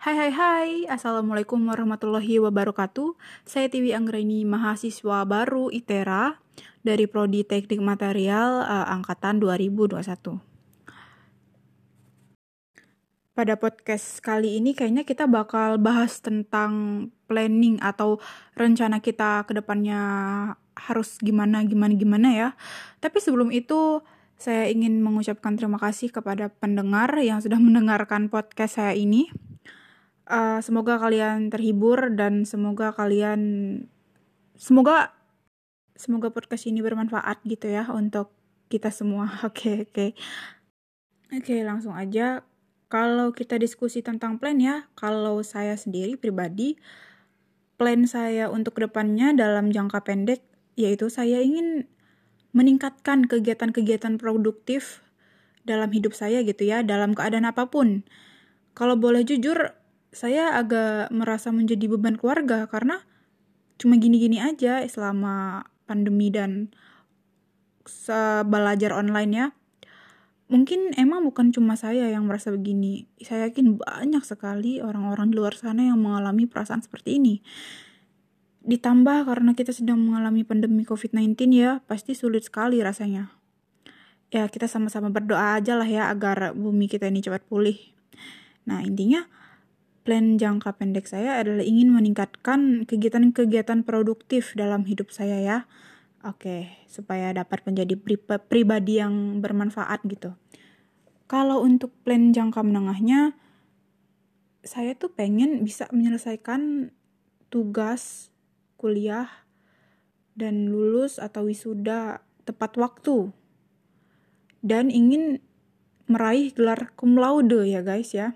Hai hai hai, Assalamualaikum warahmatullahi wabarakatuh. Saya Tiwi Anggreni, mahasiswa baru ITERA dari Prodi Teknik Material uh, Angkatan 2021. Pada podcast kali ini kayaknya kita bakal bahas tentang planning atau rencana kita ke depannya harus gimana gimana gimana ya. Tapi sebelum itu saya ingin mengucapkan terima kasih kepada pendengar yang sudah mendengarkan podcast saya ini uh, semoga kalian terhibur dan semoga kalian semoga semoga podcast ini bermanfaat gitu ya untuk kita semua. Oke, oke. Oke, langsung aja. Kalau kita diskusi tentang plan ya, kalau saya sendiri pribadi plan saya untuk ke depannya dalam jangka pendek yaitu saya ingin meningkatkan kegiatan-kegiatan produktif dalam hidup saya gitu ya, dalam keadaan apa pun. Kalau boleh jujur, saya agak merasa menjadi beban keluarga karena cuma gini-gini aja selama pandemi dan belajar online ya. Mungkin emang bukan cuma saya yang merasa begini. Saya yakin banyak sekali orang-orang di luar sana yang mengalami perasaan seperti ini. Ditambah karena kita sedang mengalami pandemi COVID-19 ya, pasti sulit sekali rasanya. Ya, kita sama-sama berdoa aja lah ya agar bumi kita ini cepat pulih. Nah, intinya plan jangka pendek saya adalah ingin meningkatkan kegiatan-kegiatan produktif dalam hidup saya ya. Oke, supaya dapat menjadi pribadi yang bermanfaat gitu. Kalau untuk plan jangka menengahnya, saya tuh pengen bisa menyelesaikan tugas kuliah dan lulus atau wisuda tepat waktu. Dan ingin meraih gelar cum laude ya guys ya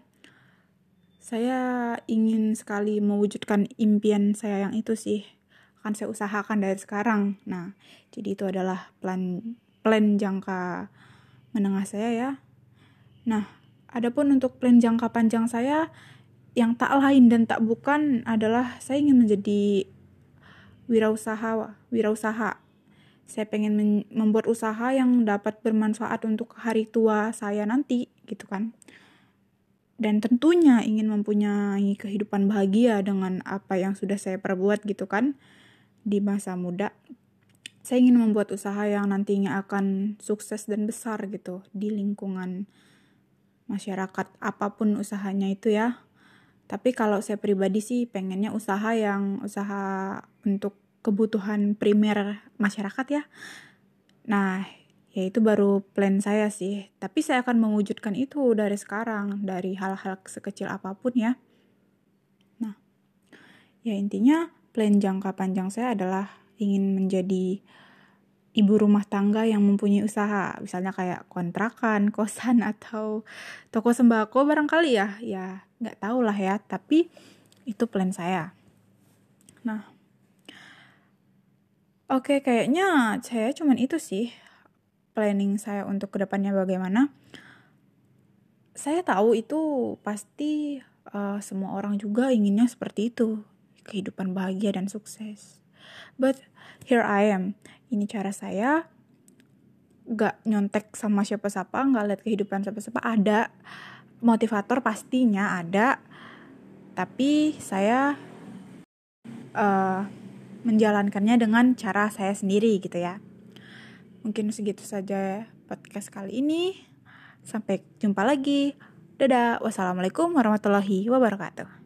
saya ingin sekali mewujudkan impian saya yang itu sih. Akan saya usahakan dari sekarang. Nah jadi itu adalah plan plan jangka menengah saya ya. Nah adapun untuk plan jangka panjang saya yang tak lain dan tak bukan adalah saya ingin menjadi wirausaha wirausaha. Saya pengen membuat usaha yang dapat bermanfaat untuk hari tua saya nanti gitu kan dan tentunya ingin mempunyai kehidupan bahagia dengan apa yang sudah saya perbuat gitu kan di masa muda. Saya ingin membuat usaha yang nantinya akan sukses dan besar gitu di lingkungan masyarakat apa pun usahanya itu ya. Tapi kalau saya pribadi sih pengennya usaha yang usaha untuk kebutuhan primer masyarakat ya. Nah, ya itu baru plan saya sih. Tapi saya akan mewujudkan itu dari sekarang, dari hal-hal sekecil apa pun ya. Nah, ya intinya plan jangka panjang saya adalah ingin menjadi ibu rumah tangga yang mempunyai usaha, misalnya kayak kontrakan, kosan atau toko sembako barangkali ya, ya nggak tahu lah ya. Tapi itu plan saya. Nah, oke kayaknya saya cuman itu sih planning saya untuk ke depannya bagaimana. Saya tahu itu pasti uh, semua orang juga inginnya seperti itu, kehidupan bahagia dan sukses. But here I am, ini cara saya gak nyontek sama siapa-siapa, gak lihat kehidupan siapa-siapa, ada motivator pastinya ada, tapi saya uh, menjalankannya dengan cara saya sendiri gitu ya. Mungkin segitu saja podcast kali ini. Sampai jumpa lagi. Dadah. Wassalamualaikum warahmatullahi wabarakatuh.